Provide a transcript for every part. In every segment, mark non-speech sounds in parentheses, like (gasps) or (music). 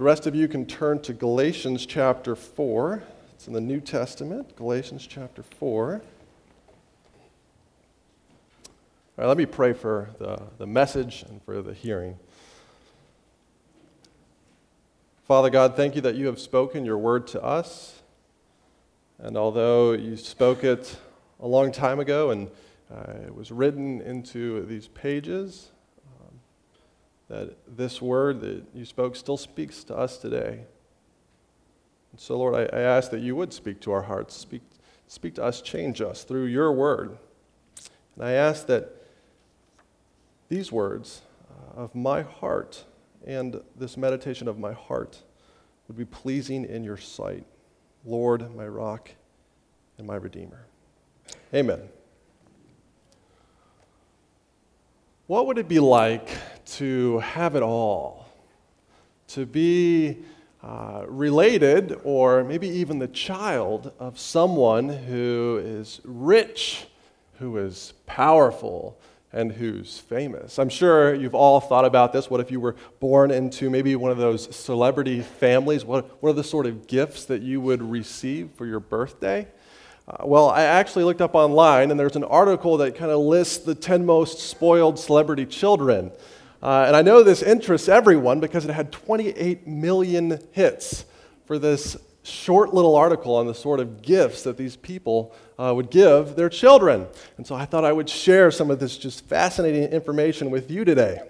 The rest of you can turn to Galatians chapter 4. It's in the New Testament, Galatians chapter 4. All right, let me pray for the, the message and for the hearing. Father God, thank you that you have spoken your word to us. And although you spoke it a long time ago and uh, it was written into these pages, that this word that you spoke still speaks to us today. And so, Lord, I, I ask that you would speak to our hearts, speak, speak to us, change us through your word. And I ask that these words uh, of my heart and this meditation of my heart would be pleasing in your sight, Lord, my rock and my redeemer. Amen. What would it be like to have it all, to be uh, related or maybe even the child of someone who is rich, who is powerful, and who's famous. I'm sure you've all thought about this. What if you were born into maybe one of those celebrity families? What, what are the sort of gifts that you would receive for your birthday? Uh, well, I actually looked up online, and there's an article that kind of lists the 10 most spoiled celebrity children. Uh, and I know this interests everyone because it had 28 million hits for this short little article on the sort of gifts that these people uh, would give their children. And so I thought I would share some of this just fascinating information with you today.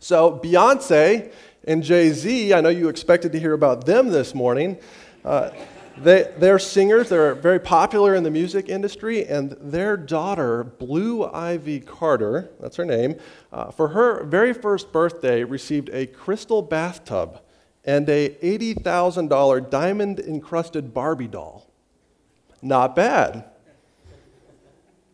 So, Beyonce and Jay Z, I know you expected to hear about them this morning. Uh, they, they're singers, they're very popular in the music industry, and their daughter, Blue Ivy Carter, that's her name, uh, for her very first birthday, received a crystal bathtub and a $80,000 diamond encrusted Barbie doll. Not bad.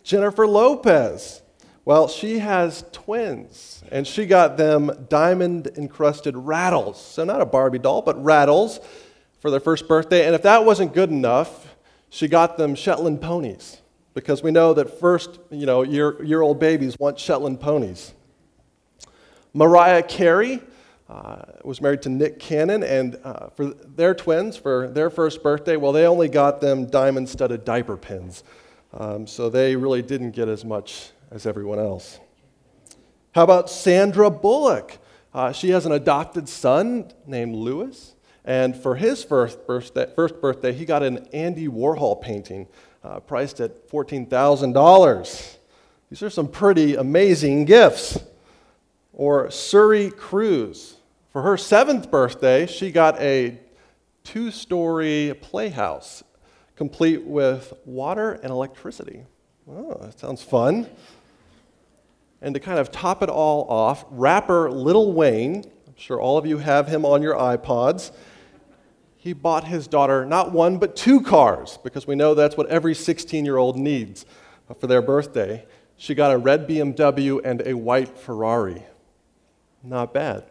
Jennifer Lopez. Well, she has twins, and she got them diamond encrusted rattles. So, not a Barbie doll, but rattles for their first birthday. And if that wasn't good enough, she got them Shetland ponies because we know that first, you know, year, year old babies want Shetland ponies. Mariah Carey uh, was married to Nick Cannon, and uh, for their twins, for their first birthday, well, they only got them diamond studded diaper pins. Um, so they really didn't get as much as everyone else. How about Sandra Bullock? Uh, she has an adopted son named Louis. And for his first birthday, first birthday he got an Andy Warhol painting uh, priced at $14,000. These are some pretty amazing gifts. Or Suri Cruise. For her seventh birthday, she got a two story playhouse complete with water and electricity. Oh, that sounds fun. And to kind of top it all off, rapper Lil Wayne, I'm sure all of you have him on your iPods, he bought his daughter not one, but two cars, because we know that's what every 16 year old needs for their birthday. She got a red BMW and a white Ferrari. Not bad.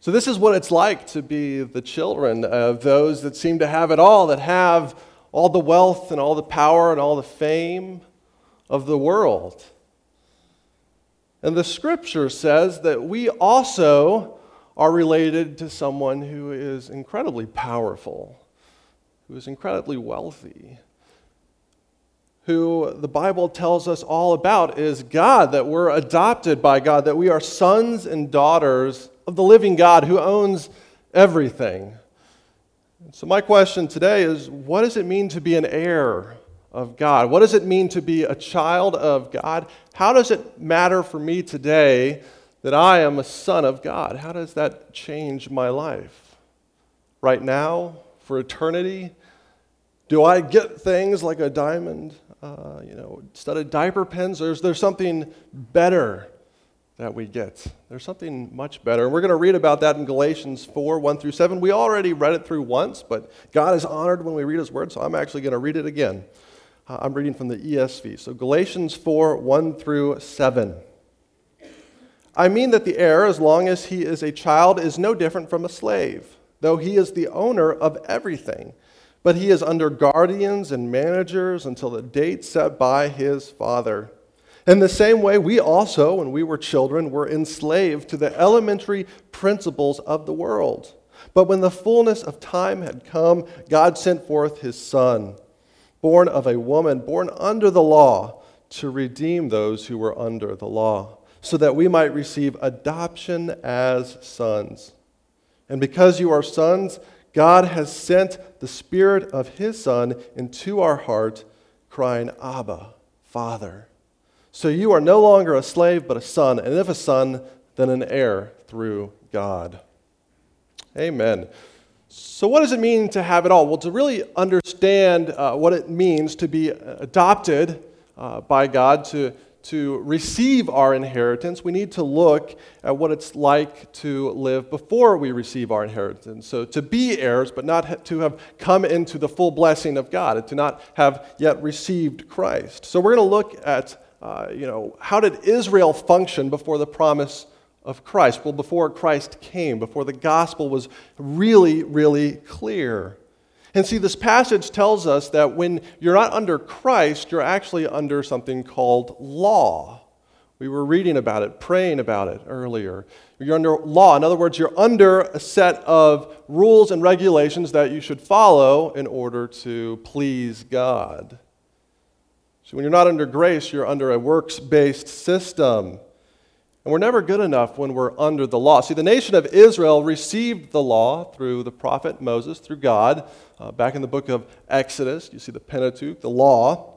So, this is what it's like to be the children of those that seem to have it all, that have all the wealth and all the power and all the fame of the world. And the scripture says that we also are related to someone who is incredibly powerful, who is incredibly wealthy, who the Bible tells us all about is God, that we're adopted by God, that we are sons and daughters of the living God who owns everything. So, my question today is what does it mean to be an heir of God? What does it mean to be a child of God? How does it matter for me today that I am a son of God. How does that change my life? Right now, for eternity, do I get things like a diamond, uh, you know, studded diaper pins, or is there something better that we get? There's something much better. And we're going to read about that in Galatians 4 1 through 7. We already read it through once, but God is honored when we read His Word, so I'm actually going to read it again. Uh, I'm reading from the ESV. So Galatians 4 1 through 7. I mean that the heir, as long as he is a child, is no different from a slave, though he is the owner of everything. But he is under guardians and managers until the date set by his father. In the same way, we also, when we were children, were enslaved to the elementary principles of the world. But when the fullness of time had come, God sent forth his Son, born of a woman, born under the law, to redeem those who were under the law, so that we might receive adoption as sons. And because you are sons, God has sent the Spirit of his Son into our heart, crying, Abba, Father. So you are no longer a slave, but a son, and if a son, then an heir through God. Amen. So, what does it mean to have it all? Well, to really understand uh, what it means to be adopted uh, by God, to, to receive our inheritance, we need to look at what it's like to live before we receive our inheritance. So, to be heirs, but not to have come into the full blessing of God, and to not have yet received Christ. So, we're going to look at, uh, you know, how did Israel function before the promise of Christ. Well, before Christ came, before the gospel was really, really clear. And see, this passage tells us that when you're not under Christ, you're actually under something called law. We were reading about it, praying about it earlier. You're under law. In other words, you're under a set of rules and regulations that you should follow in order to please God. So when you're not under grace, you're under a works based system. And we're never good enough when we're under the law. See, the nation of Israel received the law through the prophet Moses, through God. Uh, back in the book of Exodus, you see the Pentateuch, the law.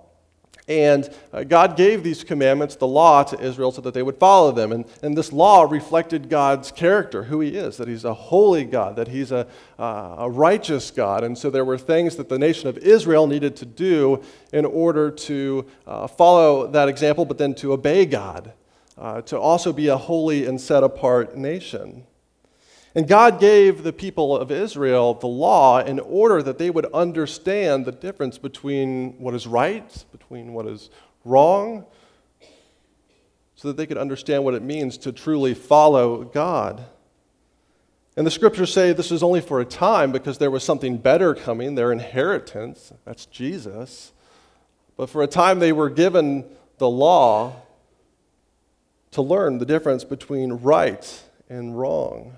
And uh, God gave these commandments, the law, to Israel so that they would follow them. And, and this law reflected God's character, who He is, that He's a holy God, that He's a, uh, a righteous God. And so there were things that the nation of Israel needed to do in order to uh, follow that example, but then to obey God uh, to also be a holy and set apart nation. And God gave the people of Israel the law in order that they would understand the difference between what is right, between what is wrong, so that they could understand what it means to truly follow God. And the scriptures say this is only for a time because there was something better coming, their inheritance. That's Jesus. But for a time they were given the law to learn the difference between right and wrong.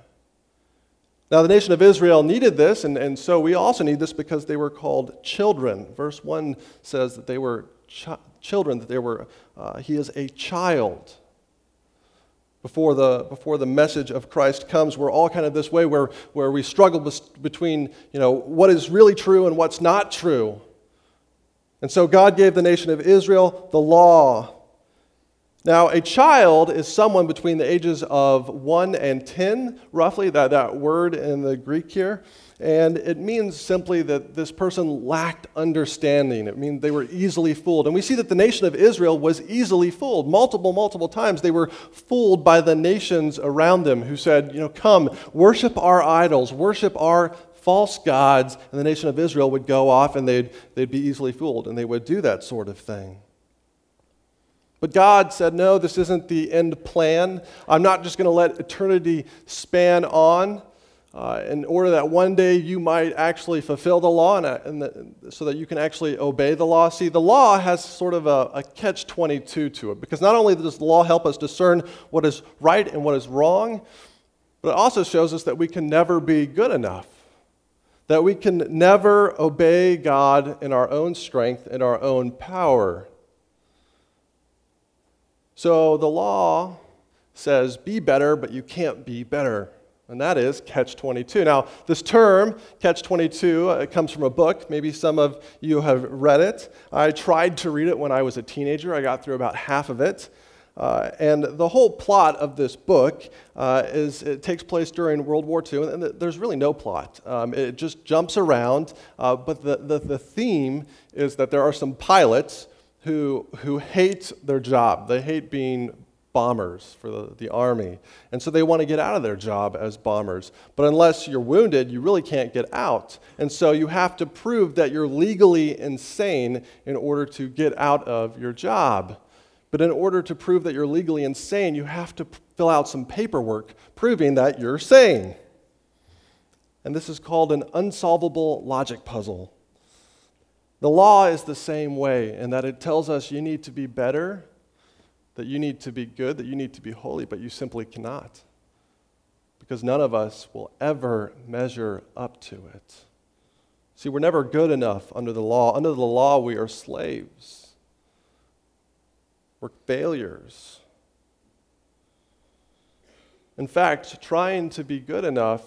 Now, the nation of Israel needed this, and, and so we also need this because they were called children. Verse 1 says that they were ch- children, that they were, uh, he is a child. Before the, before the message of Christ comes, we're all kind of this way where, where we struggle between you know, what is really true and what's not true. And so God gave the nation of Israel the law, now, a child is someone between the ages of 1 and 10, roughly, that, that word in the Greek here. And it means simply that this person lacked understanding. It means they were easily fooled. And we see that the nation of Israel was easily fooled. Multiple, multiple times they were fooled by the nations around them who said, you know, come, worship our idols, worship our false gods. And the nation of Israel would go off and they'd, they'd be easily fooled. And they would do that sort of thing. But God said, No, this isn't the end plan. I'm not just going to let eternity span on uh, in order that one day you might actually fulfill the law and, and the, so that you can actually obey the law. See, the law has sort of a, a catch 22 to it because not only does the law help us discern what is right and what is wrong, but it also shows us that we can never be good enough. That we can never obey God in our own strength, in our own power. So the law says be better, but you can't be better. And that is catch 22. Now, this term, catch 22, uh, it comes from a book. Maybe some of you have read it. I tried to read it when I was a teenager. I got through about half of it. Uh, and the whole plot of this book uh, is it takes place during World War II, and there's really no plot. Um, it just jumps around, uh, but the, the, the theme is that there are some pilots who, who hate their job. They hate being bombers for the, the army. And so they want to get out of their job as bombers. But unless you're wounded, you really can't get out. And so you have to prove that you're legally insane in order to get out of your job. But in order to prove that you're legally insane, you have to fill out some paperwork proving that you're sane. And this is called an unsolvable logic puzzle. The law is the same way in that it tells us you need to be better, that you need to be good, that you need to be holy, but you simply cannot. Because none of us will ever measure up to it. See, we're never good enough under the law. Under the law, we are slaves, we're failures. In fact, trying to be good enough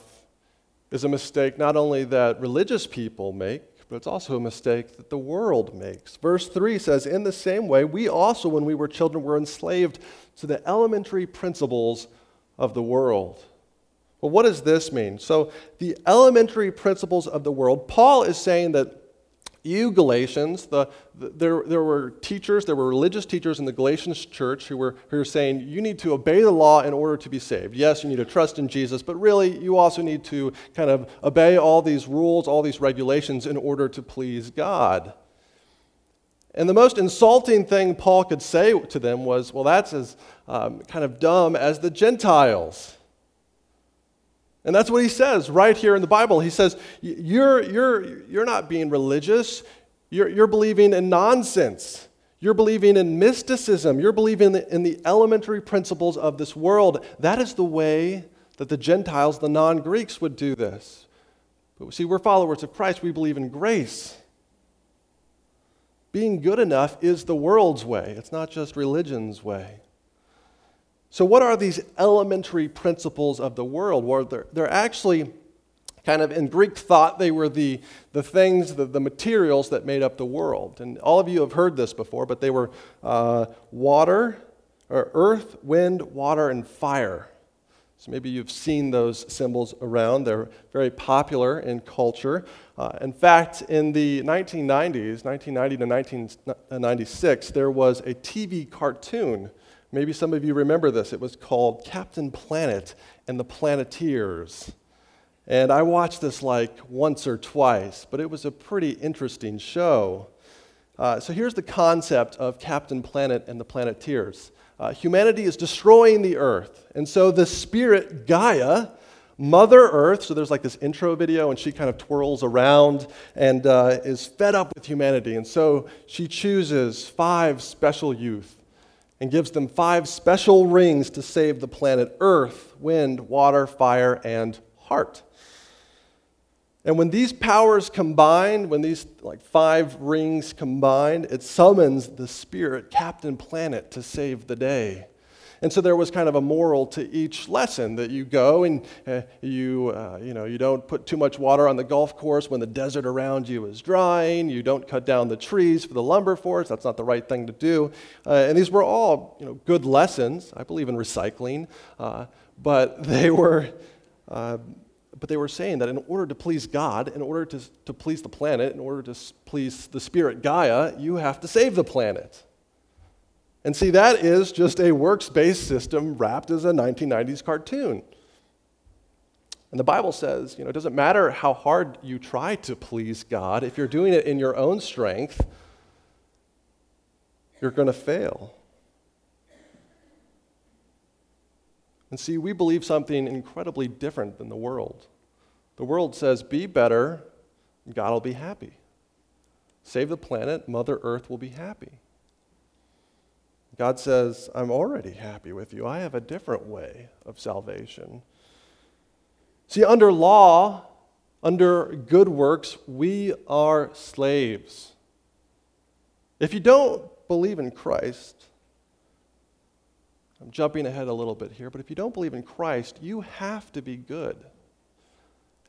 is a mistake not only that religious people make, but it's also a mistake that the world makes. Verse 3 says, In the same way, we also, when we were children, were enslaved to the elementary principles of the world. Well, what does this mean? So, the elementary principles of the world, Paul is saying that you Galatians, the, the, there, there were teachers, there were religious teachers in the Galatians church who were, who were saying you need to obey the law in order to be saved. Yes, you need to trust in Jesus, but really you also need to kind of obey all these rules, all these regulations in order to please God. And the most insulting thing Paul could say to them was, well, that's as um, kind of dumb as the Gentiles. And that's what he says right here in the Bible. He says, You're, you're, you're not being religious, you're, you're believing in nonsense. You're believing in mysticism. You're believing in the elementary principles of this world. That is the way that the Gentiles, the non Greeks, would do this. But see, we're followers of Christ. We believe in grace. Being good enough is the world's way, it's not just religion's way. So, what are these elementary principles of the world? Well, they're, they're actually kind of in Greek thought, they were the, the things, the, the materials that made up the world. And all of you have heard this before, but they were uh, water, or earth, wind, water, and fire. So maybe you've seen those symbols around. They're very popular in culture. Uh, in fact, in the 1990s, 1990 to 1996, there was a TV cartoon Maybe some of you remember this. It was called Captain Planet and the Planeteers. And I watched this like once or twice, but it was a pretty interesting show. Uh, so here's the concept of Captain Planet and the Planeteers uh, humanity is destroying the earth. And so the spirit Gaia, Mother Earth, so there's like this intro video, and she kind of twirls around and uh, is fed up with humanity. And so she chooses five special youth and gives them five special rings to save the planet Earth, wind, water, fire, and heart. And when these powers combine, when these like five rings combine, it summons the spirit, Captain Planet, to save the day. And so there was kind of a moral to each lesson that you go and uh, you, uh, you, know, you don't put too much water on the golf course when the desert around you is drying. You don't cut down the trees for the lumber forest. That's not the right thing to do. Uh, and these were all you know, good lessons. I believe in recycling. Uh, but (laughs) they were. Uh, but they were saying that in order to please God, in order to, to please the planet, in order to please the spirit Gaia, you have to save the planet. And see, that is just a works based system wrapped as a 1990s cartoon. And the Bible says, you know, it doesn't matter how hard you try to please God, if you're doing it in your own strength, you're going to fail. And see, we believe something incredibly different than the world. The world says, be better, God will be happy. Save the planet, Mother Earth will be happy. God says, I'm already happy with you. I have a different way of salvation. See, under law, under good works, we are slaves. If you don't believe in Christ, I'm jumping ahead a little bit here, but if you don't believe in Christ, you have to be good.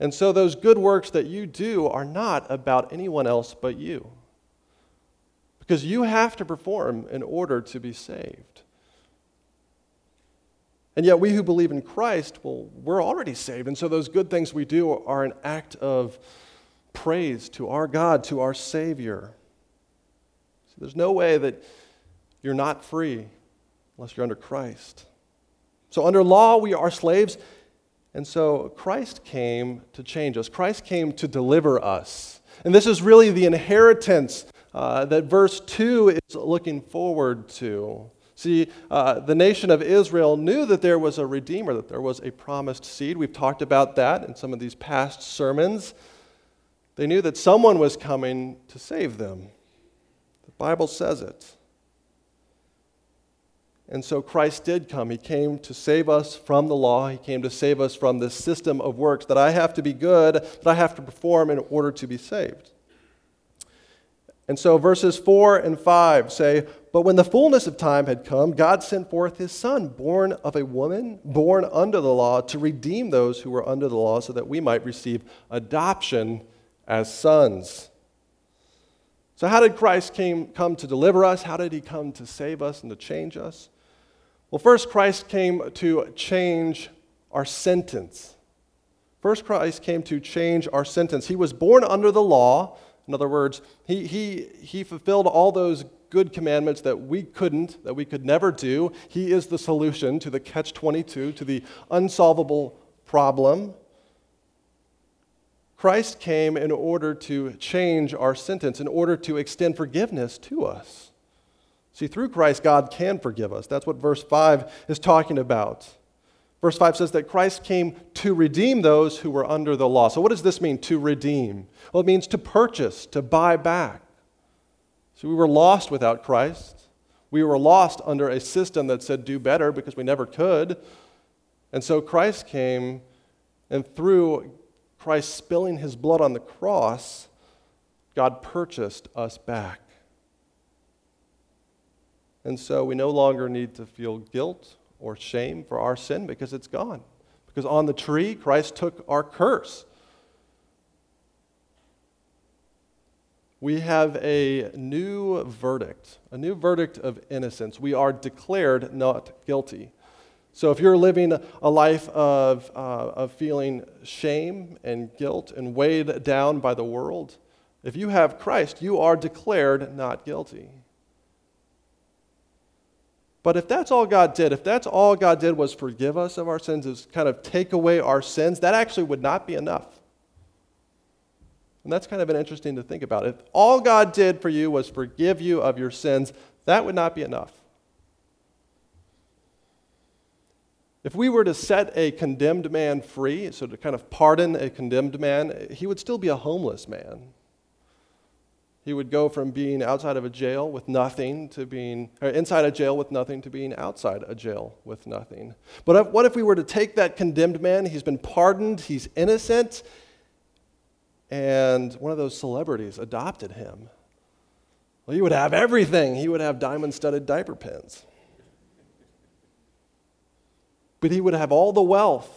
And so those good works that you do are not about anyone else but you because you have to perform in order to be saved. And yet, we who believe in Christ, well, we're already saved. And so, those good things we do are an act of praise to our God, to our Savior. So there's no way that you're not free unless you're under Christ. So, under law, we are slaves. And so, Christ came to change us, Christ came to deliver us. And this is really the inheritance uh, that verse 2 is looking forward to. See, uh, the nation of Israel knew that there was a Redeemer, that there was a promised seed. We've talked about that in some of these past sermons. They knew that someone was coming to save them. The Bible says it. And so Christ did come. He came to save us from the law. He came to save us from this system of works that I have to be good, that I have to perform in order to be saved. And so verses 4 and 5 say, But when the fullness of time had come, God sent forth his Son, born of a woman, born under the law, to redeem those who were under the law, so that we might receive adoption as sons. So, how did Christ came, come to deliver us? How did he come to save us and to change us? Well, first, Christ came to change our sentence. First, Christ came to change our sentence. He was born under the law. In other words, he, he, he fulfilled all those good commandments that we couldn't, that we could never do. He is the solution to the catch 22, to the unsolvable problem. Christ came in order to change our sentence, in order to extend forgiveness to us. See, through Christ, God can forgive us. That's what verse 5 is talking about. Verse 5 says that Christ came to redeem those who were under the law. So, what does this mean, to redeem? Well, it means to purchase, to buy back. So, we were lost without Christ. We were lost under a system that said do better because we never could. And so, Christ came, and through Christ spilling his blood on the cross, God purchased us back. And so we no longer need to feel guilt or shame for our sin because it's gone. Because on the tree, Christ took our curse. We have a new verdict, a new verdict of innocence. We are declared not guilty. So if you're living a life of, uh, of feeling shame and guilt and weighed down by the world, if you have Christ, you are declared not guilty. But if that's all God did, if that's all God did was forgive us of our sins, is kind of take away our sins, that actually would not be enough. And that's kind of an interesting to think about. If all God did for you was forgive you of your sins, that would not be enough. If we were to set a condemned man free, so to kind of pardon a condemned man, he would still be a homeless man. He would go from being outside of a jail with nothing to being, inside a jail with nothing to being outside a jail with nothing. But if, what if we were to take that condemned man? He's been pardoned, he's innocent, and one of those celebrities adopted him. Well, he would have everything. He would have diamond studded diaper pins. But he would have all the wealth.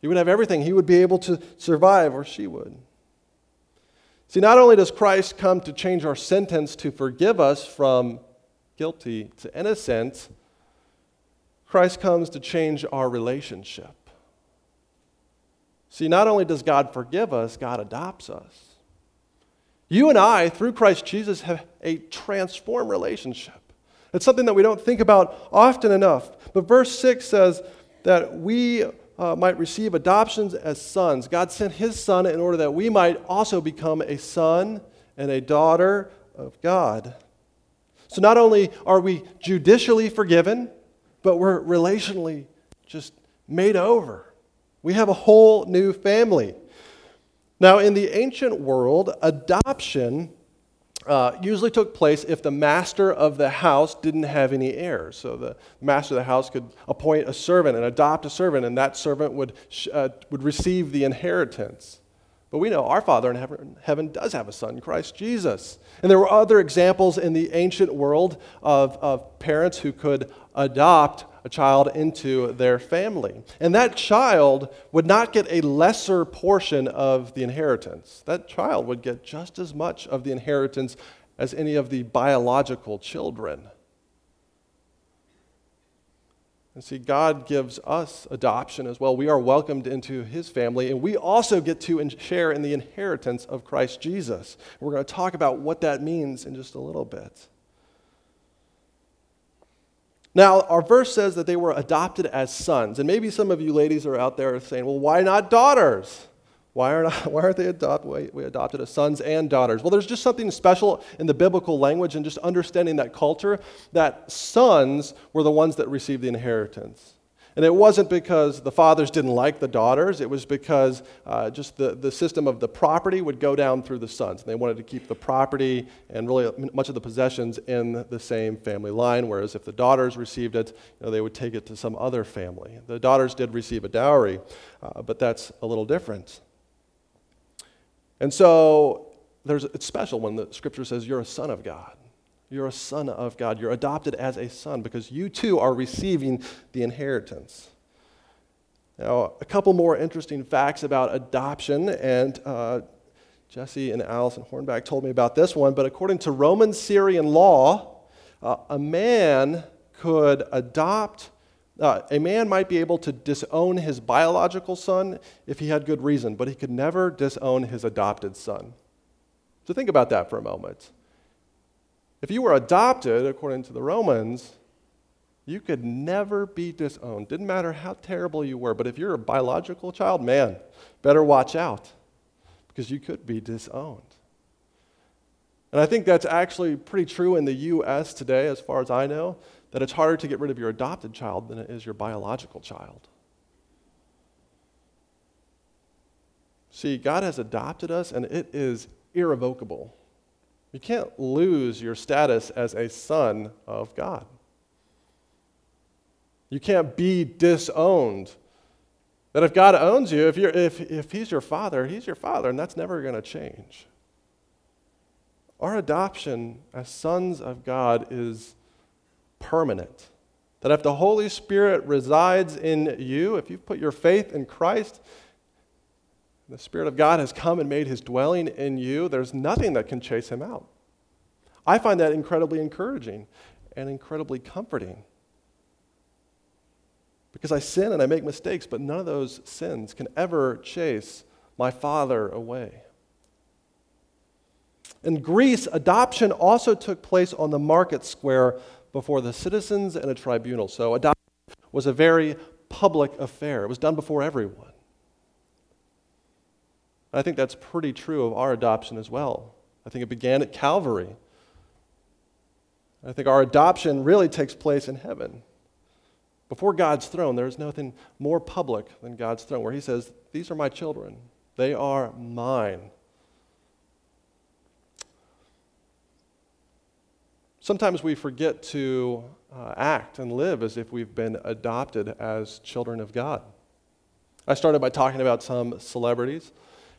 He would have everything. He would be able to survive, or she would. See, not only does Christ come to change our sentence to forgive us from guilty to innocent, Christ comes to change our relationship. See, not only does God forgive us, God adopts us. You and I, through Christ Jesus, have a transformed relationship. It's something that we don't think about often enough. But verse 6 says that we uh, might receive adoptions as sons. God sent his son in order that we might also become a son and a daughter of God. So not only are we judicially forgiven, but we're relationally just made over. We have a whole new family. Now, in the ancient world, adoption uh, usually took place if the master of the house didn't have any heirs. So the master of the house could appoint a servant and adopt a servant, and that servant would, uh, would receive the inheritance. But we know our Father in heaven, heaven, does have a son, Christ Jesus. And there were other examples in the ancient world of, of parents who could adopt a child into their family. And that child would not get a lesser portion of the inheritance. That child would get just as much of the inheritance as any of the biological children. And see, God gives us adoption as well. We are welcomed into his family, and we also get to share in the inheritance of Christ Jesus. We're going to talk about what that means in just a little bit. Now, our verse says that they were adopted as sons. And maybe some of you ladies are out there saying, well, why not daughters? Why aren't, (laughs) why aren't they adopt, we adopted as sons and daughters? Well, there's just something special in the biblical language and just understanding that culture that sons were the ones that received the inheritance. And it wasn't because the fathers didn't like the daughters, it was because uh, just the, the system of the property would go down through the sons. And they wanted to keep the property and really much of the possessions in the same family line, whereas if the daughters received it, you know, they would take it to some other family. The daughters did receive a dowry, uh, but that's a little different. And so there's, it's special when the scripture says you're a son of God. You're a son of God. You're adopted as a son because you too are receiving the inheritance. Now, a couple more interesting facts about adoption, and uh, Jesse and Allison Hornback told me about this one, but according to Roman Syrian law, uh, a man could adopt, uh, a man might be able to disown his biological son if he had good reason, but he could never disown his adopted son. So think about that for a moment. If you were adopted, according to the Romans, you could never be disowned. Didn't matter how terrible you were, but if you're a biological child, man, better watch out because you could be disowned. And I think that's actually pretty true in the U.S. today, as far as I know, that it's harder to get rid of your adopted child than it is your biological child. See, God has adopted us, and it is irrevocable. You can't lose your status as a son of God. You can't be disowned. That if God owns you, if, you're, if, if He's your father, He's your father, and that's never going to change. Our adoption as sons of God is permanent. That if the Holy Spirit resides in you, if you've put your faith in Christ, the Spirit of God has come and made his dwelling in you. There's nothing that can chase him out. I find that incredibly encouraging and incredibly comforting. Because I sin and I make mistakes, but none of those sins can ever chase my Father away. In Greece, adoption also took place on the market square before the citizens and a tribunal. So adoption was a very public affair, it was done before everyone. I think that's pretty true of our adoption as well. I think it began at Calvary. I think our adoption really takes place in heaven. Before God's throne, there's nothing more public than God's throne, where He says, These are my children, they are mine. Sometimes we forget to uh, act and live as if we've been adopted as children of God. I started by talking about some celebrities.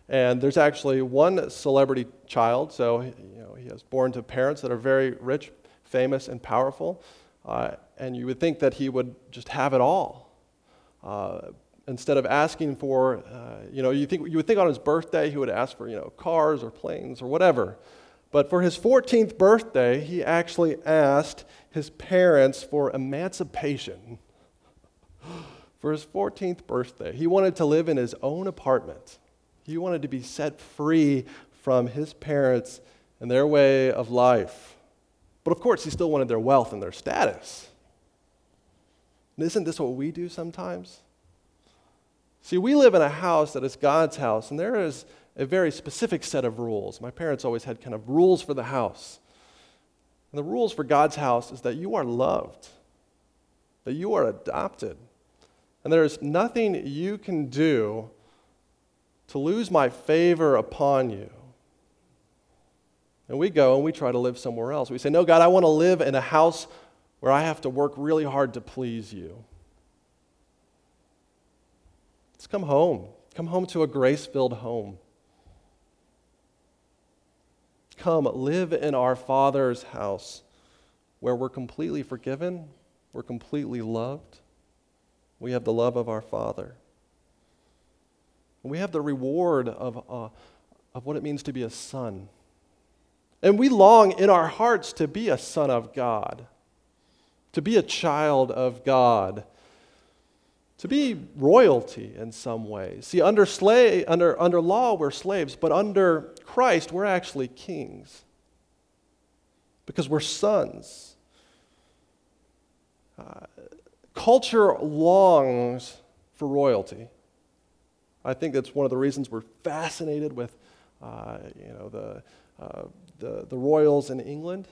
And there's actually one celebrity child, so you know, he was born to parents that are very rich, famous, and powerful. Uh, and you would think that he would just have it all. Uh, instead of asking for, uh, you know, you, think, you would think on his birthday he would ask for, you know, cars or planes or whatever. But for his 14th birthday, he actually asked his parents for emancipation. (gasps) for his 14th birthday, he wanted to live in his own apartment. He wanted to be set free from his parents and their way of life. But of course, he still wanted their wealth and their status. And isn't this what we do sometimes? See, we live in a house that is God's house, and there is a very specific set of rules. My parents always had kind of rules for the house. And the rules for God's house is that you are loved, that you are adopted, and there is nothing you can do to lose my favor upon you. And we go and we try to live somewhere else. We say, No, God, I want to live in a house where I have to work really hard to please you. Let's come home. Come home to a grace filled home. Come live in our Father's house where we're completely forgiven, we're completely loved, we have the love of our Father. And we have the reward of, uh, of what it means to be a son. And we long in our hearts to be a son of God, to be a child of God, to be royalty in some way. See, under, slave, under, under law, we're slaves, but under Christ, we're actually kings because we're sons. Uh, culture longs for royalty. I think that's one of the reasons we're fascinated with, uh, you know, the, uh, the, the royals in England.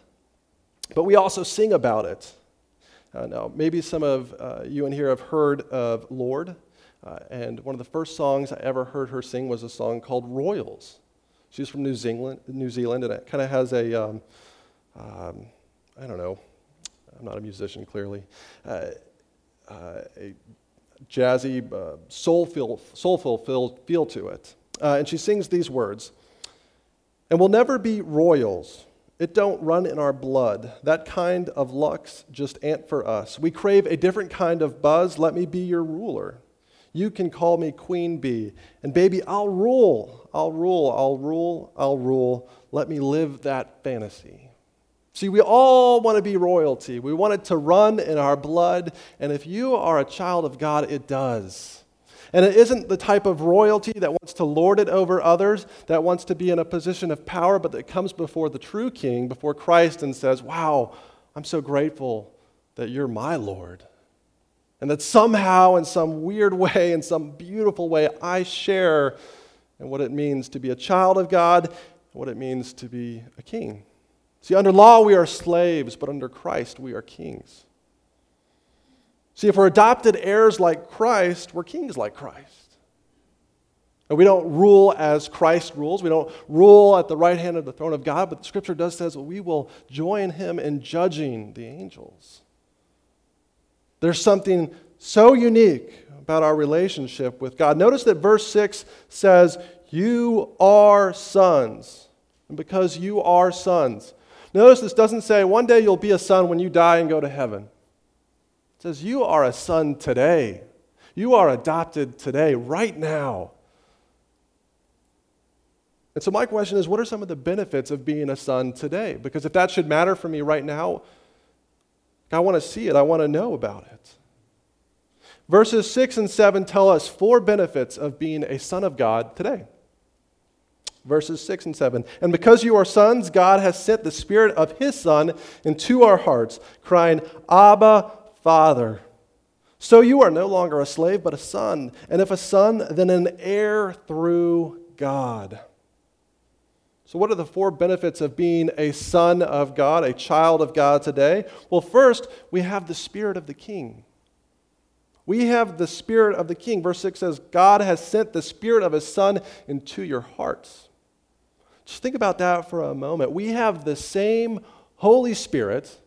But we also sing about it. Uh, now, maybe some of uh, you in here have heard of Lorde, uh, and one of the first songs I ever heard her sing was a song called Royals. She's from New Zealand, New Zealand and it kind of has a, um, um, I don't know, I'm not a musician clearly, uh, a jazzy, uh, soulful, soulful feel, feel to it. Uh, and she sings these words And we'll never be royals. It don't run in our blood. That kind of luck's just ant for us. We crave a different kind of buzz. Let me be your ruler. You can call me Queen Bee. And baby, I'll rule. I'll rule. I'll rule. I'll rule. Let me live that fantasy. See, we all want to be royalty. We want it to run in our blood. And if you are a child of God, it does. And it isn't the type of royalty that wants to lord it over others, that wants to be in a position of power, but that comes before the true king, before Christ, and says, Wow, I'm so grateful that you're my Lord. And that somehow, in some weird way, in some beautiful way, I share in what it means to be a child of God, what it means to be a king. See, under law, we are slaves, but under Christ, we are kings. See, if we're adopted heirs like Christ, we're kings like Christ. And we don't rule as Christ rules. We don't rule at the right hand of the throne of God, but the scripture does says we will join him in judging the angels. There's something so unique about our relationship with God. Notice that verse 6 says, You are sons. And because you are sons, Notice this doesn't say one day you'll be a son when you die and go to heaven. It says you are a son today. You are adopted today, right now. And so, my question is what are some of the benefits of being a son today? Because if that should matter for me right now, I want to see it, I want to know about it. Verses 6 and 7 tell us four benefits of being a son of God today verses 6 and 7. And because you are sons, God has sent the Spirit of His Son into our hearts, crying, Abba, Father. So you are no longer a slave, but a son. And if a son, then an heir through God. So, what are the four benefits of being a son of God, a child of God today? Well, first, we have the Spirit of the King. We have the Spirit of the King. Verse 6 says, God has sent the Spirit of His Son into your hearts. Just think about that for a moment. We have the same Holy Spirit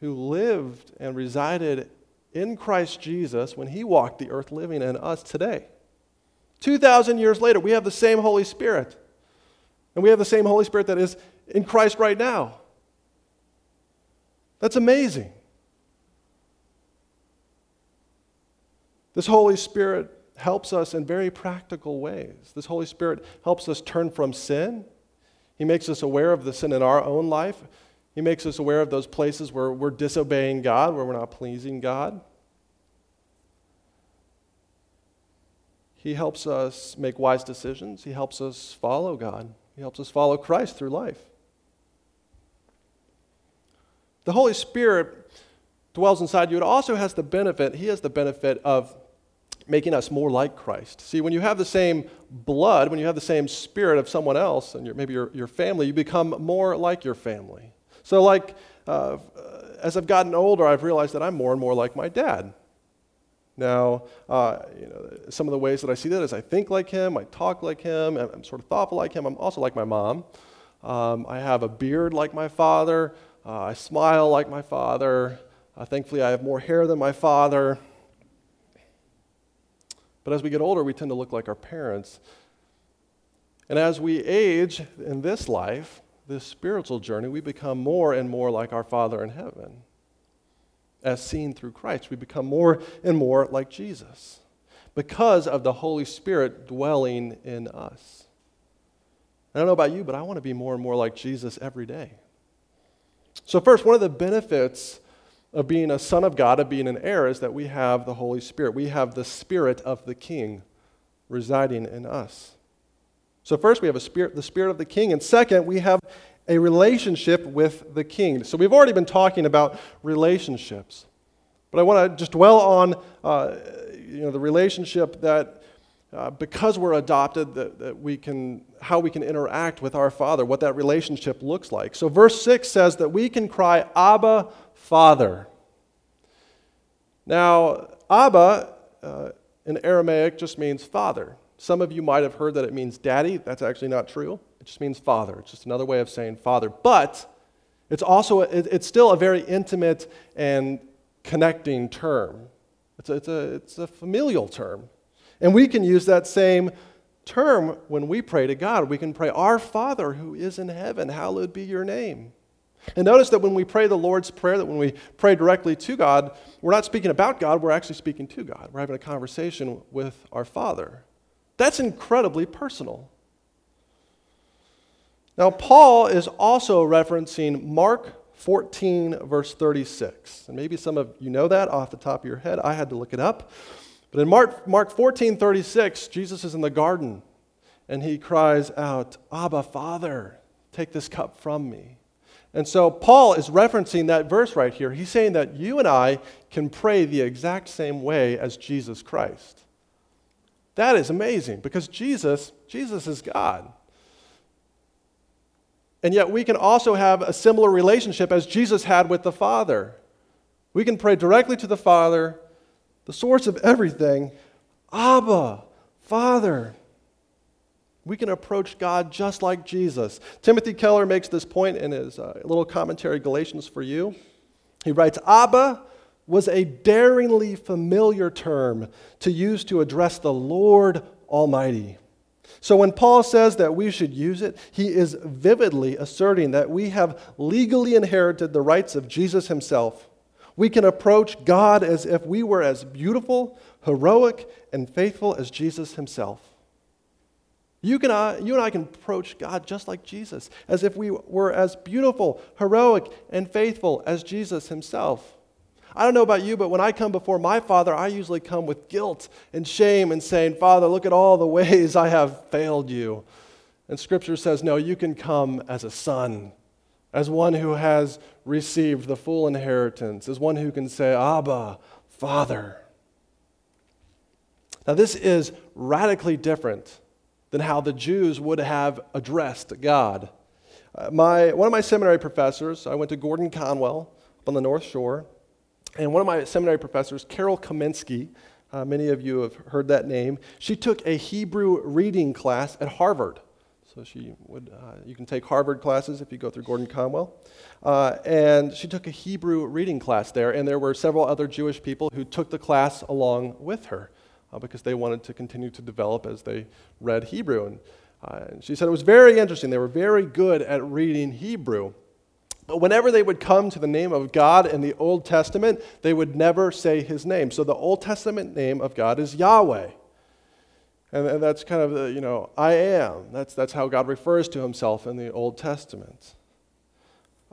who lived and resided in Christ Jesus when he walked the earth living in us today. 2,000 years later, we have the same Holy Spirit. And we have the same Holy Spirit that is in Christ right now. That's amazing. This Holy Spirit helps us in very practical ways. This Holy Spirit helps us turn from sin. He makes us aware of the sin in our own life. He makes us aware of those places where we're disobeying God, where we're not pleasing God. He helps us make wise decisions. He helps us follow God. He helps us follow Christ through life. The Holy Spirit dwells inside you. It also has the benefit, He has the benefit of making us more like Christ. See, when you have the same blood, when you have the same spirit of someone else, and maybe your, your family, you become more like your family. So, like, uh, as I've gotten older, I've realized that I'm more and more like my dad. Now, uh, you know, some of the ways that I see that is I think like him, I talk like him, I'm sort of thoughtful like him. I'm also like my mom. Um, I have a beard like my father. Uh, I smile like my father. Uh, thankfully, I have more hair than my father. But as we get older, we tend to look like our parents. And as we age in this life, this spiritual journey, we become more and more like our Father in heaven. As seen through Christ, we become more and more like Jesus because of the Holy Spirit dwelling in us. I don't know about you, but I want to be more and more like Jesus every day. So, first, one of the benefits of being a son of God, of being an heir, is that we have the Holy Spirit. We have the Spirit of the King residing in us. So, first, we have a spirit, the Spirit of the King. And second, we have a relationship with the King. So, we've already been talking about relationships. But I want to just dwell on uh, you know, the relationship that, uh, because we're adopted, that, that we can, how we can interact with our Father, what that relationship looks like. So, verse 6 says that we can cry, Abba, Father. Now, Abba uh, in Aramaic just means father. Some of you might have heard that it means daddy. That's actually not true. It just means father. It's just another way of saying father. But it's also, it's still a very intimate and connecting term. It's a, it's a, it's a familial term. And we can use that same term when we pray to God. We can pray, Our Father who is in heaven, hallowed be your name. And notice that when we pray the Lord's Prayer, that when we pray directly to God, we're not speaking about God, we're actually speaking to God. We're having a conversation with our Father. That's incredibly personal. Now, Paul is also referencing Mark 14, verse 36. And maybe some of you know that off the top of your head. I had to look it up. But in Mark, Mark 14, 36, Jesus is in the garden and he cries out, Abba, Father, take this cup from me. And so Paul is referencing that verse right here. He's saying that you and I can pray the exact same way as Jesus Christ. That is amazing because Jesus, Jesus is God. And yet we can also have a similar relationship as Jesus had with the Father. We can pray directly to the Father, the source of everything, Abba, Father. We can approach God just like Jesus. Timothy Keller makes this point in his uh, little commentary, Galatians for You. He writes Abba was a daringly familiar term to use to address the Lord Almighty. So when Paul says that we should use it, he is vividly asserting that we have legally inherited the rights of Jesus himself. We can approach God as if we were as beautiful, heroic, and faithful as Jesus himself. You, can, uh, you and I can approach God just like Jesus, as if we were as beautiful, heroic, and faithful as Jesus himself. I don't know about you, but when I come before my Father, I usually come with guilt and shame and saying, Father, look at all the ways I have failed you. And Scripture says, no, you can come as a son, as one who has received the full inheritance, as one who can say, Abba, Father. Now, this is radically different than how the Jews would have addressed God. Uh, my, one of my seminary professors, I went to Gordon Conwell up on the North Shore, and one of my seminary professors, Carol Kaminski, uh, many of you have heard that name, she took a Hebrew reading class at Harvard. So she would, uh, you can take Harvard classes if you go through Gordon Conwell. Uh, and she took a Hebrew reading class there, and there were several other Jewish people who took the class along with her uh, because they wanted to continue to develop as they read Hebrew. And, uh, and she said it was very interesting. They were very good at reading Hebrew. But whenever they would come to the name of God in the Old Testament, they would never say his name. So the Old Testament name of God is Yahweh. And that's kind of the, you know, I am. That's, that's how God refers to himself in the Old Testament.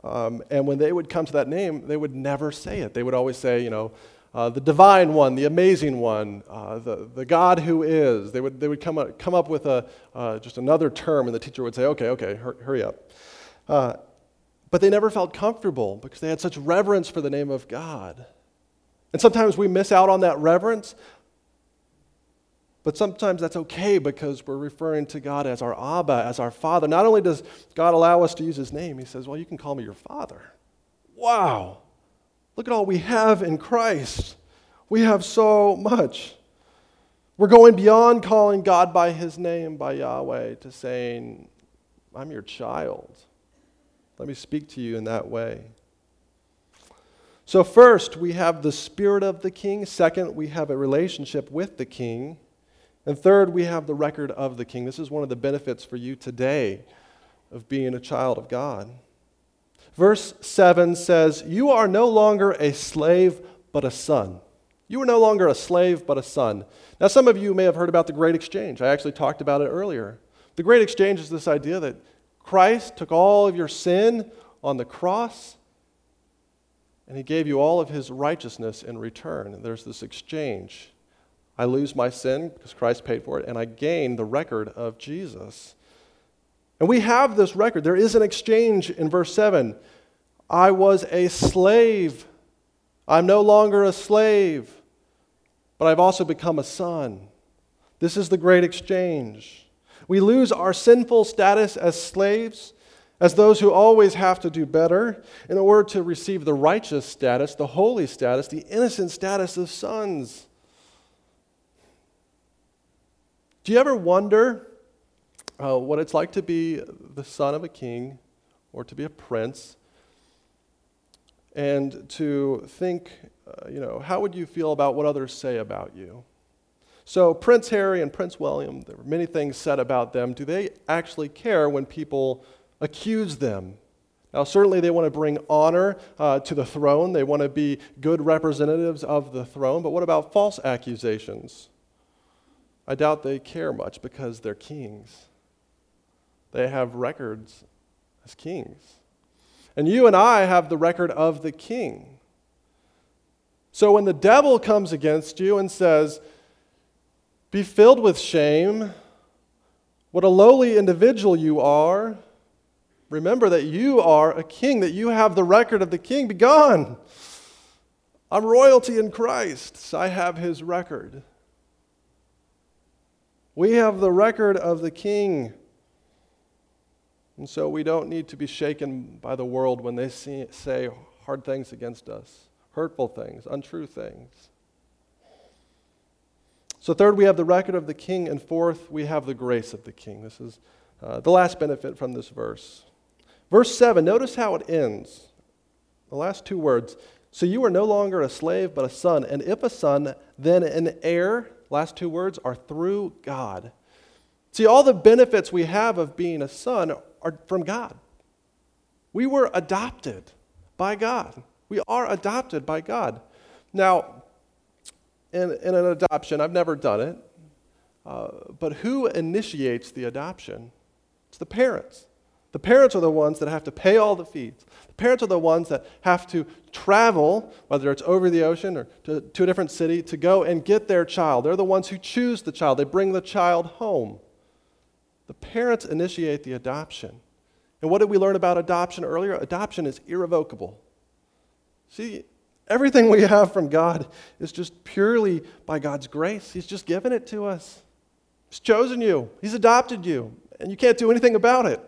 Um, and when they would come to that name, they would never say it. They would always say, you know, uh, the divine one, the amazing one, uh, the, the God who is. They would, they would come, up, come up with a, uh, just another term, and the teacher would say, okay, okay, hur- hurry up. Uh, but they never felt comfortable because they had such reverence for the name of God. And sometimes we miss out on that reverence, but sometimes that's okay because we're referring to God as our Abba, as our Father. Not only does God allow us to use His name, He says, Well, you can call me your Father. Wow. Look at all we have in Christ. We have so much. We're going beyond calling God by his name, by Yahweh, to saying, I'm your child. Let me speak to you in that way. So, first, we have the spirit of the king. Second, we have a relationship with the king. And third, we have the record of the king. This is one of the benefits for you today of being a child of God. Verse 7 says, You are no longer a slave, but a son. You are no longer a slave, but a son. Now, some of you may have heard about the Great Exchange. I actually talked about it earlier. The Great Exchange is this idea that Christ took all of your sin on the cross and he gave you all of his righteousness in return. And there's this exchange. I lose my sin because Christ paid for it, and I gain the record of Jesus. And we have this record. There is an exchange in verse 7. I was a slave. I'm no longer a slave, but I've also become a son. This is the great exchange. We lose our sinful status as slaves, as those who always have to do better in order to receive the righteous status, the holy status, the innocent status of sons. Do you ever wonder uh, what it's like to be the son of a king or to be a prince? And to think, uh, you know, how would you feel about what others say about you? So, Prince Harry and Prince William, there were many things said about them. Do they actually care when people accuse them. Now, certainly they want to bring honor uh, to the throne, they want to be good representatives of the throne, but what about false accusations? I doubt they care much because they're kings. They have records as kings. And you and I have the record of the king. So when the devil comes against you and says, Be filled with shame, what a lowly individual you are, Remember that you are a king, that you have the record of the king. Be gone. I'm royalty in Christ. so I have his record. We have the record of the king. And so we don't need to be shaken by the world when they see, say hard things against us, hurtful things, untrue things. So, third, we have the record of the king. And fourth, we have the grace of the king. This is uh, the last benefit from this verse. Verse 7, notice how it ends. The last two words. So you are no longer a slave, but a son. And if a son, then an heir. Last two words are through God. See, all the benefits we have of being a son are from God. We were adopted by God. We are adopted by God. Now, in, in an adoption, I've never done it, uh, but who initiates the adoption? It's the parents. The parents are the ones that have to pay all the fees. The parents are the ones that have to travel, whether it's over the ocean or to, to a different city, to go and get their child. They're the ones who choose the child, they bring the child home. The parents initiate the adoption. And what did we learn about adoption earlier? Adoption is irrevocable. See, everything we have from God is just purely by God's grace. He's just given it to us. He's chosen you, He's adopted you, and you can't do anything about it.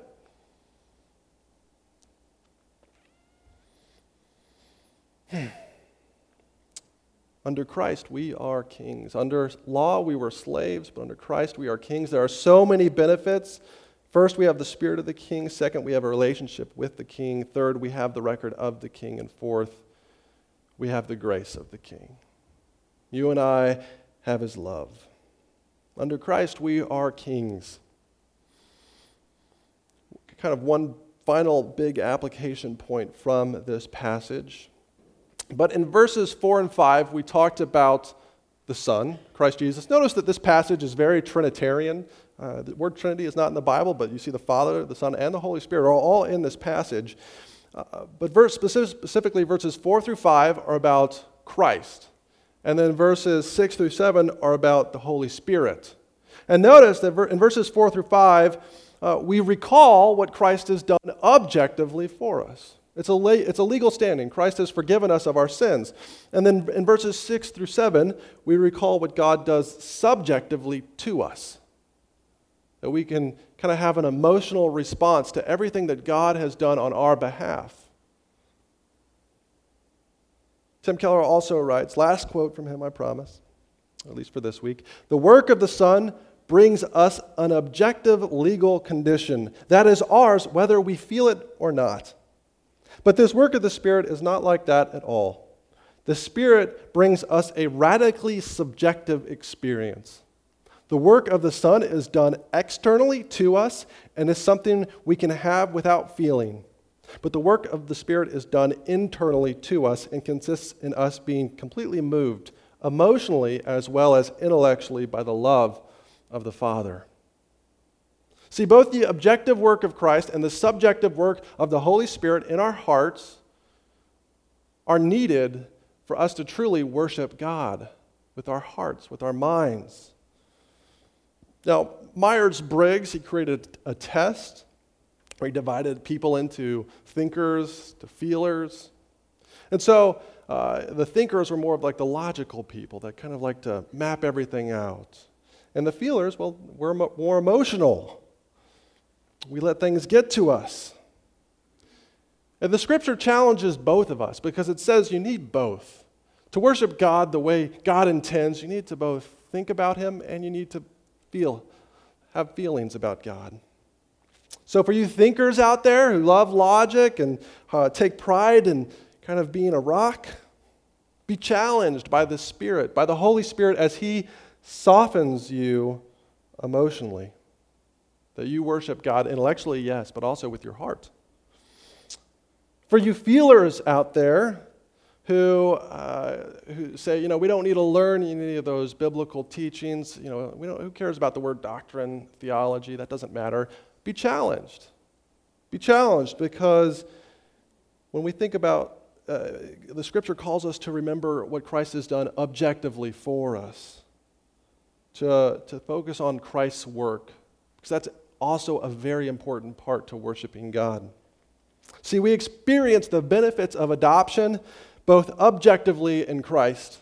Hmm. Under Christ, we are kings. Under law, we were slaves, but under Christ, we are kings. There are so many benefits. First, we have the spirit of the king. Second, we have a relationship with the king. Third, we have the record of the king. And fourth, we have the grace of the king. You and I have his love. Under Christ, we are kings. Kind of one final big application point from this passage but in verses 4 and 5, we talked about the Son, Christ Jesus. Notice that this passage is very Trinitarian. Uh, the word Trinity is not in the Bible, but you see the Father, the Son, and the Holy Spirit are all in this passage. Uh, but verse, specifically, verses 4 through 5 are about Christ. And then verses 6 through 7 are about the Holy Spirit. And notice that in verses 4 through 5, uh, we recall what Christ has done objectively for us. It's a, it's a legal standing. Christ has forgiven us of our sins. And then in verses 6 through 7, we recall what God does subjectively to us. That we can kind of have an emotional response to everything that God has done on our behalf. Tim Keller also writes, last quote from him, I promise, at least for this week The work of the Son brings us an objective legal condition that is ours whether we feel it or not. But this work of the Spirit is not like that at all. The Spirit brings us a radically subjective experience. The work of the Son is done externally to us and is something we can have without feeling. But the work of the Spirit is done internally to us and consists in us being completely moved emotionally as well as intellectually by the love of the Father. See, both the objective work of Christ and the subjective work of the Holy Spirit in our hearts are needed for us to truly worship God with our hearts, with our minds. Now, Myers Briggs, he created a test where he divided people into thinkers to feelers. And so uh, the thinkers were more of like the logical people that kind of like to map everything out. And the feelers, well, were more emotional we let things get to us. And the scripture challenges both of us because it says you need both. To worship God the way God intends, you need to both think about Him and you need to feel, have feelings about God. So, for you thinkers out there who love logic and uh, take pride in kind of being a rock, be challenged by the Spirit, by the Holy Spirit, as He softens you emotionally. That you worship God intellectually, yes, but also with your heart. For you feelers out there who, uh, who say, you know, we don't need to learn any of those biblical teachings, you know, we don't, who cares about the word doctrine, theology, that doesn't matter. Be challenged. Be challenged because when we think about uh, the scripture calls us to remember what Christ has done objectively for us, to, to focus on Christ's work, because that's also a very important part to worshiping God. See, we experience the benefits of adoption both objectively in Christ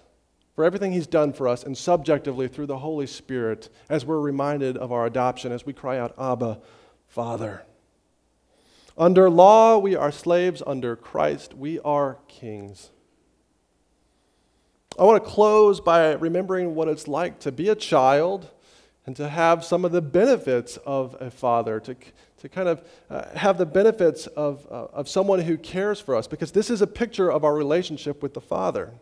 for everything he's done for us and subjectively through the Holy Spirit as we're reminded of our adoption as we cry out, Abba, Father. Under law, we are slaves. Under Christ, we are kings. I want to close by remembering what it's like to be a child and to have some of the benefits of a father, to, to kind of uh, have the benefits of, uh, of someone who cares for us, because this is a picture of our relationship with the Father.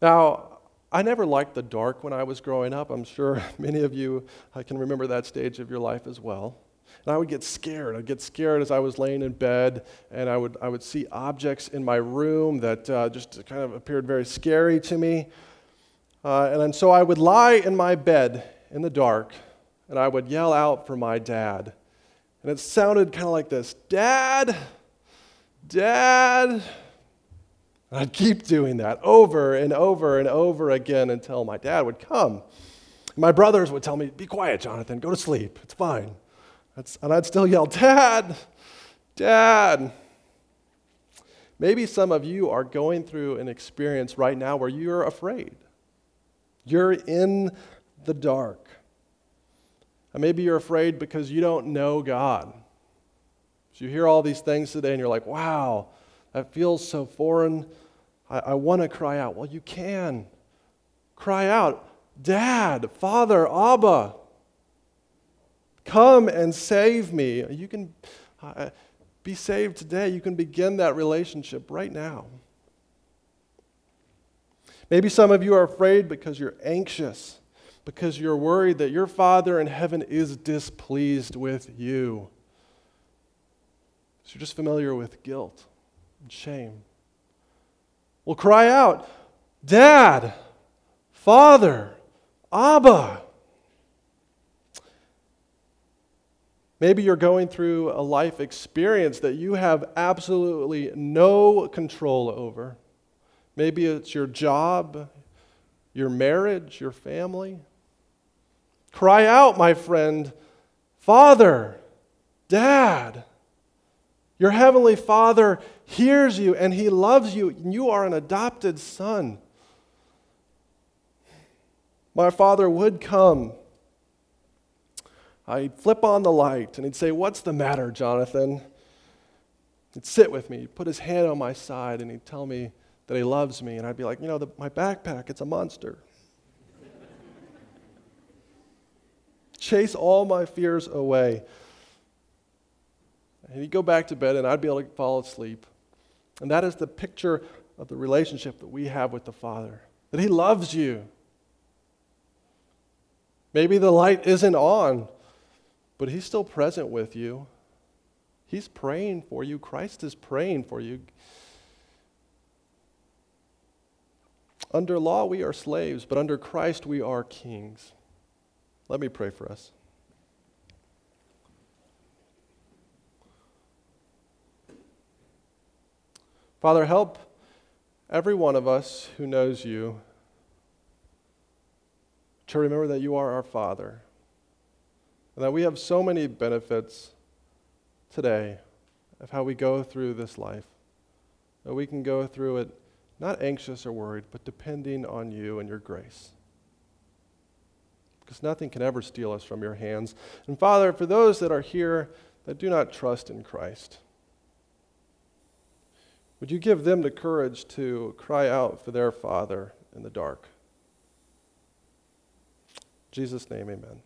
Now, I never liked the dark when I was growing up. I'm sure (laughs) many of you uh, can remember that stage of your life as well. And I would get scared. I'd get scared as I was laying in bed, and I would, I would see objects in my room that uh, just kind of appeared very scary to me. Uh, and, so I would lie in my bed in the dark, and I would yell out for my dad. And it sounded kind of like this Dad, Dad. And I'd keep doing that over and over and over again until my dad would come. My brothers would tell me, Be quiet, Jonathan, go to sleep, it's fine. and I'd still yell, Dad, Dad. Maybe some of you are going through an experience right now where you're afraid. You're in the dark. And maybe you're afraid because you don't know God. So you hear all these things today and you're like, wow, that feels so foreign. I, I want to cry out. Well, you can. Cry out, Dad, Father, Abba, come and save me. You can uh, be saved today. You can begin that relationship right now. Maybe some of you are afraid because you're anxious because you're worried that your Father in heaven is displeased with you. So you're just familiar with guilt and shame. Well, cry out, Dad, Father, Abba. Maybe you're going through a life experience that you have absolutely no control over. Maybe it's your job, your marriage, your family. Cry out, my friend, Father, Dad. Your heavenly Father hears you and he loves you, and you are an adopted son. My father would come. I'd flip on the light and he'd say, What's the matter, Jonathan? He'd sit with me, he'd put his hand on my side, and he'd tell me that he loves me. And I'd be like, You know, the, my backpack, it's a monster. chase all my fears away. And he'd go back to bed, and I'd be able to fall asleep. And that is the picture of the relationship that we have with the Father that He loves you. Maybe the light isn't on, but He's still present with you. He's praying for you. Christ is praying for you. Under law, we are slaves, but under Christ, we are kings. Let me pray for us. Father, help every one of us who knows you to remember that you are our Father and that we have so many benefits today of how we go through this life. That we can go through it not anxious or worried, but depending on you and your grace because nothing can ever steal us from your hands. And Father, for those that are here that do not trust in Christ, Would you give them the courage to cry out for their Father in the dark? In Jesus' name, amen.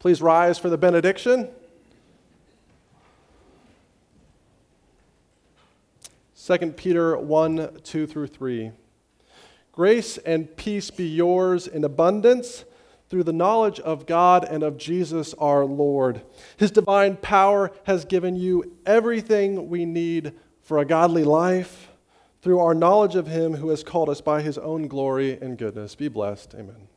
Please rise for the benediction. 2 Peter 1 2 through 3. Grace and peace be yours in abundance through the knowledge of God and of Jesus our Lord. His divine power has given you everything we need for a godly life through our knowledge of Him who has called us by His own glory and goodness. Be blessed. Amen.